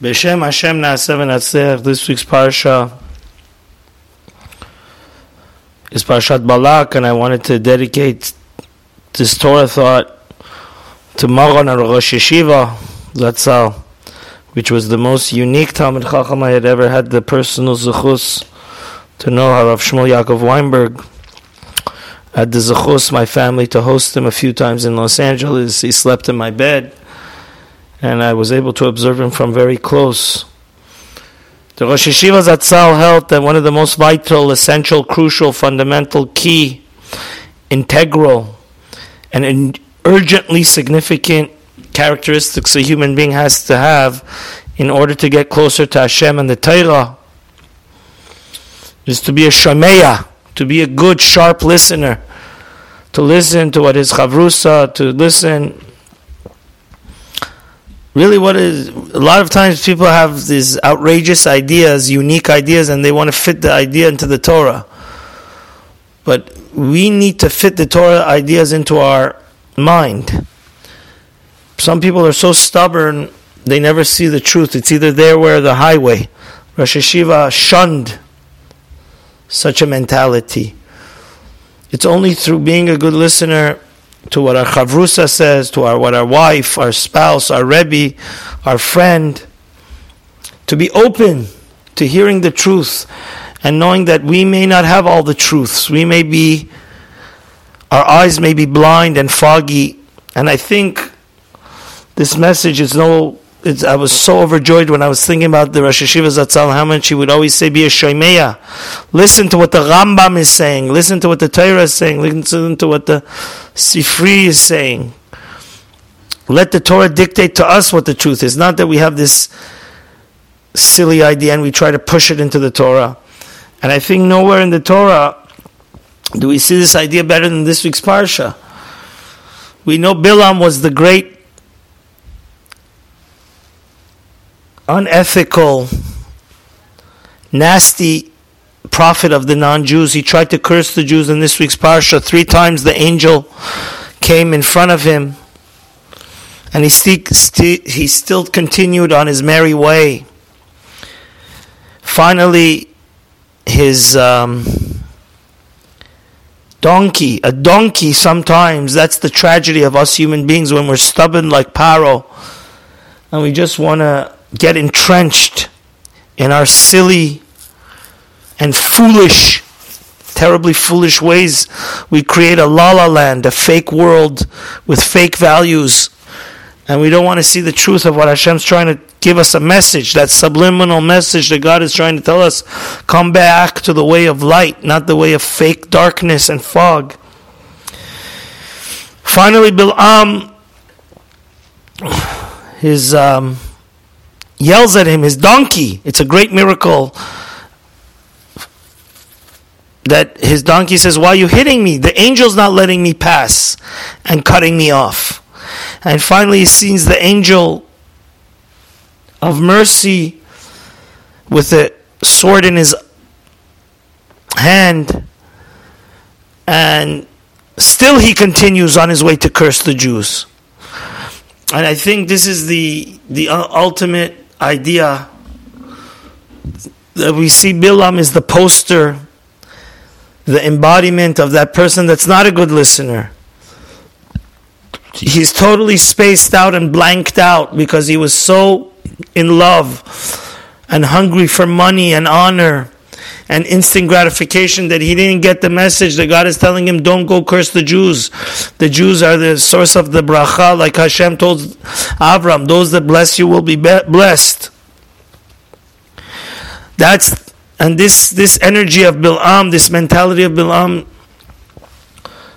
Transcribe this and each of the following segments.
B'Shem Hashem Naaseh V'Natzeh, this week's parsha is Parshat Balak, and I wanted to dedicate this Torah thought to Maran Rosh Yeshiva, Zatzal, which was the most unique Talmud Chacham I had ever had the personal zechus to know Harav Shmuel Yaakov Weinberg. Had the zechus, my family, to host him a few times in Los Angeles. He slept in my bed and I was able to observe him from very close. The Rosh Yeshiva Zatzal held that one of the most vital, essential, crucial, fundamental, key, integral, and urgently significant characteristics a human being has to have in order to get closer to Hashem and the Torah is to be a shameya, to be a good, sharp listener, to listen to what is chavrusa, to listen really what is a lot of times people have these outrageous ideas unique ideas and they want to fit the idea into the torah. But we need to fit the torah ideas into our mind. Some people are so stubborn they never see the truth. It's either there or the highway. Rosh HaYeshiva shunned such a mentality. It's only through being a good listener to what our chavrusa says, to our what our wife, our spouse, our rebbe, our friend, to be open to hearing the truth and knowing that we may not have all the truths. We may be, our eyes may be blind and foggy. And I think this message is no it's, I was so overjoyed when I was thinking about the Rosh HaYeshiva Zatzal, how much he would always say, be a shoimeya. Listen to what the Rambam is saying. Listen to what the Torah is saying. Listen to what the Sifri is saying. Let the Torah dictate to us what the truth is. Not that we have this silly idea and we try to push it into the Torah. And I think nowhere in the Torah do we see this idea better than this week's Parsha. We know Bilam was the great unethical, nasty prophet of the non-Jews. He tried to curse the Jews in this week's parsha. Three times the angel came in front of him, and he, he still continued on his merry way. Finally, his um, donkey, a donkey sometimes, that's the tragedy of us human beings when we're stubborn like Paro, and we just want to get entrenched in our silly and foolish, terribly foolish ways. We create a la la land, a fake world with fake values. And we don't want to see the truth of what Hashem's trying to give us a message, that subliminal message that God is trying to tell us. Come back to the way of light, not the way of fake darkness and fog. Finally, Bil'am, his. Um, yells at him, his donkey. It's a great miracle that his donkey says, Why are you hitting me? The angel's not letting me pass and cutting me off. And finally, he sees the angel of mercy with a sword in his hand, and still he continues on his way to curse the Jews. And I think this is the the ultimate idea that we see Bilam is the poster, the embodiment of that person that's not a good listener. He's totally spaced out and blanked out because he was so in love and hungry for money and honor and instant gratification that he didn't get the message that God is telling him, don't go curse the Jews. The Jews are the source of the bracha, like Hashem told Avram, those that bless you will be blessed. That's, and this, this energy of Bil'am, this mentality of Bil'am,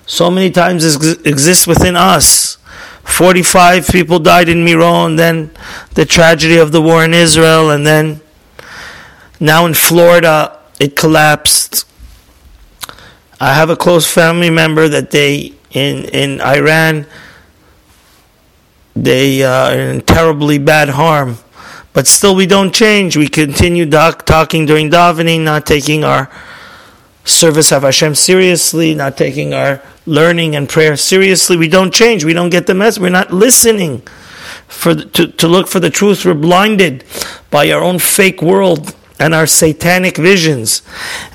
so many times exists within us. 45 people died in Miron, then the tragedy of the war in Israel, and then now in Florida, it collapsed. I have a close family member that they in in Iran they uh, are in terribly bad harm, but still we don't change. We continue doc- talking during davening, not taking our service of Hashem seriously, not taking our learning and prayer seriously. We don't change. We don't get the message. We're not listening for the, to, to look for the truth. We're blinded by our own fake world and our satanic visions.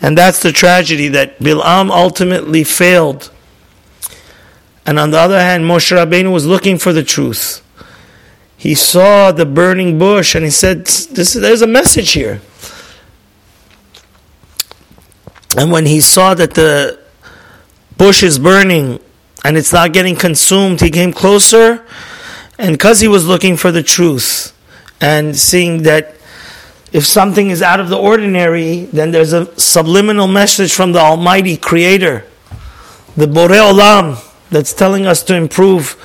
And that's the tragedy that Bil'am ultimately failed. And on the other hand, Moshe Rabbeinu was looking for the truth. He saw the burning bush and he said, this, There's a message here. And when he saw that the bush is burning and it's not getting consumed, he came closer. And because he was looking for the truth and seeing that if something is out of the ordinary, then there's a subliminal message from the Almighty Creator, the Borei Olam, that's telling us to improve.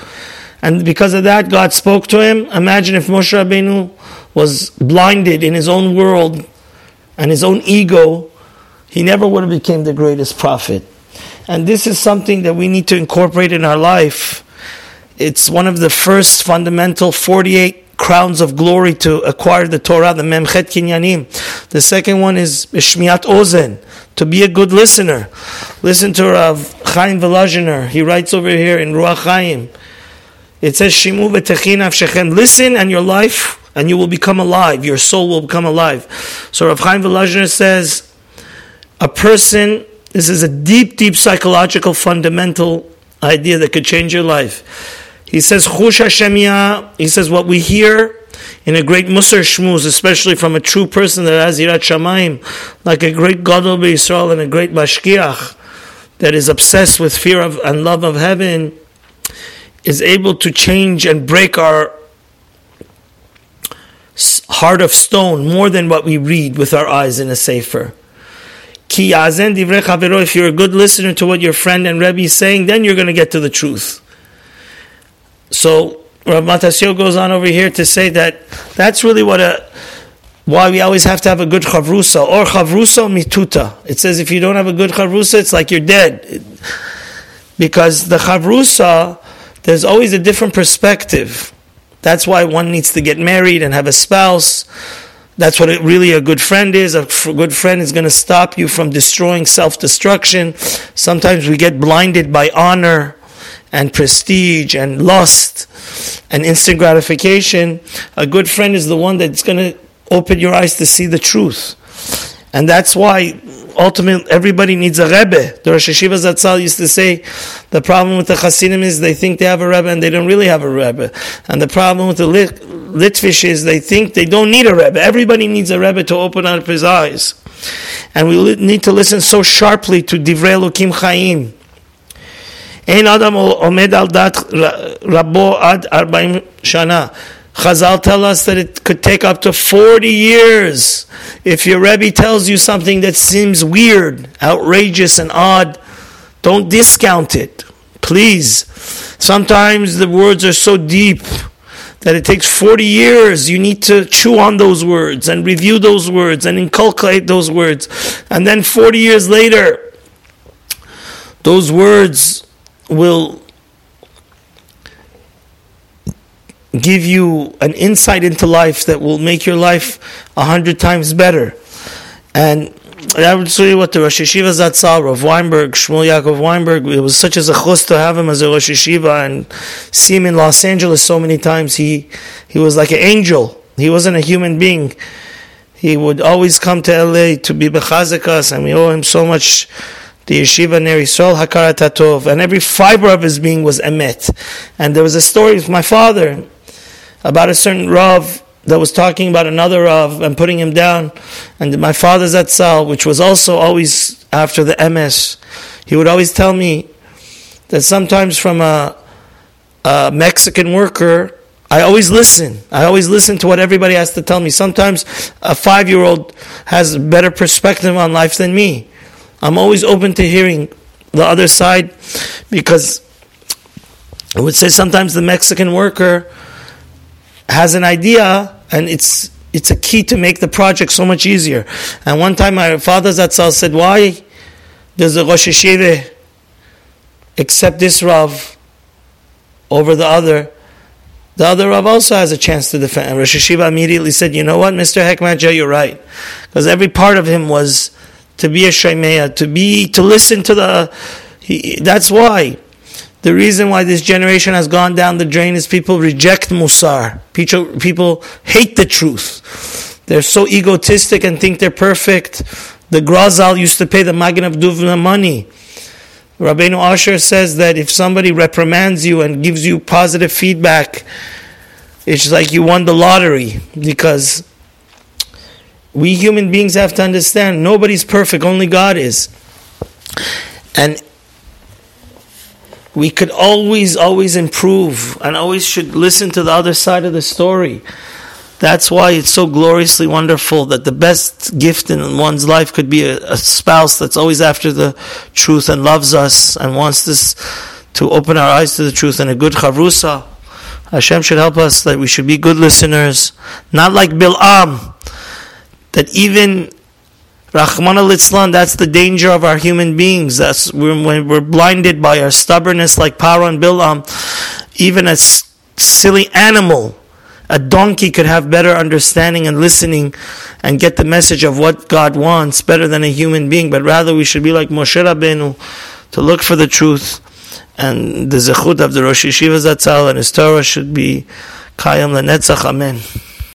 And because of that, God spoke to him. Imagine if Moshe Rabbeinu was blinded in his own world and his own ego, he never would have become the greatest prophet. And this is something that we need to incorporate in our life. It's one of the first fundamental 48 crowns of glory to acquire the Torah, the Memchet Kinyanim. The second one is Shmiat Ozen, to be a good listener. Listen to Rav Chaim Volozhiner. He writes over here in Ruach Chaim. It says, Shimu v'techin Listen and your life, and you will become alive. Your soul will become alive. So Rav Chaim Volozhiner says, a person, this is a deep, deep psychological, fundamental idea that could change your life he says, Chush Hashemiyah, he says, what we hear in a great Musar Shmuz, especially from a true person that has Yirat Shamayim, like a great Gadol Israel and a great Mashgiach, that is obsessed with fear of and love of heaven, is able to change and break our heart of stone more than what we read with our eyes in a sefer. If you're a good listener to what your friend and Rebbe is saying, then you're going to get to the truth. So Rav Matasio goes on over here to say that that's really what a why we always have to have a good chavrusa or chavrusa mituta. It says if you don't have a good chavrusa, it's like you're dead, because the chavrusa there's always a different perspective. That's why one needs to get married and have a spouse. That's what it, really a good friend is. A f- good friend is going to stop you from destroying self destruction. Sometimes we get blinded by honor and prestige and lust and instant gratification, a good friend is the one that's going to open your eyes to see the truth. And that's why ultimately everybody needs a Rebbe. The Rosh HaYeshiva Zatzal used to say the problem with the Hasidim is they think they have a Rebbe and they don't really have a Rebbe. And the problem with the Lit- Litvish is they think they don't need a Rebbe. Everybody needs a Rebbe to open up his eyes. And we need to listen so sharply to Divrei Elokim Chaim. אין אדם עומד על דת רבו עד 40 שנה. Chazal tell us that it could take up to 40 years. If your Rebbe tells you something that seems weird, outrageous, and odd, don't discount it. Please. Sometimes the words are so deep that it takes 40 years. You need to chew on those words and review those words and inculcate those words. And then 40 years later, those words will give you an insight into life that will make your life a hundred times better. And that would show you what the Rosh Yeshiva Zatzal, Rav Weinberg, Shmuel Yaakov Weinberg, it was such as a chus to have him as a Rosh Yeshiva and see him in Los Angeles so many times. He, he was like an angel. He wasn't a human being. He would always come to LA to be bechazik and we owe him so much the yeshiva Ner Yisrael Hakarat and every fiber of his being was emet. And there was a story with my father about a certain Rav that was talking about another Rav and putting him down. And my father's Zatzal, which was also always after the MS, he would always tell me that sometimes from a, a Mexican worker, I always listen. I always listen to what everybody has to tell me. Sometimes a five year old has a better perspective on life than me. I'm always open to hearing the other side because I would say sometimes the Mexican worker has an idea and it's it's a key to make the project so much easier. And one time my father Zatzal said, Why does the Rosh HaYeshiva accept this Rav over the other? The other Rav also has a chance to defend. And Rosh HaYeshiva immediately said, You know what, Mr. Hekmatja, you're right. Because every part of him was to be a shaymeya, to be to listen to the. He, that's why. The reason why this generation has gone down the drain is people reject Musar. People, people hate the truth. they're so egotistic and think they're perfect. The Grazal used to pay the Maggid of Dubno money. Rabbeinu Asher says that if somebody reprimands you and gives you positive feedback, it's like you won the lottery because we human beings have to understand nobody's perfect, only God is. And we could always, always improve and always should listen to the other side of the story. That's why it's so gloriously wonderful that the best gift in one's life could be a, a spouse that's always after the truth and loves us and wants us to open our eyes to the truth and a good chavrusa. Hashem should help us that we should be good listeners, not like Bil'am, that even Rahman al Islam, that's the danger of our human beings. That's when we're blinded by our stubbornness, like Paro and Bilam. Even a silly animal, a donkey, could have better understanding and listening and get the message of what God wants better than a human being. But rather, we should be like Moshe Rabbeinu to look for the truth. And the zechut of the Rosh Yeshiva Zatzal and his Torah should be Kayam Lenetzach. Amen.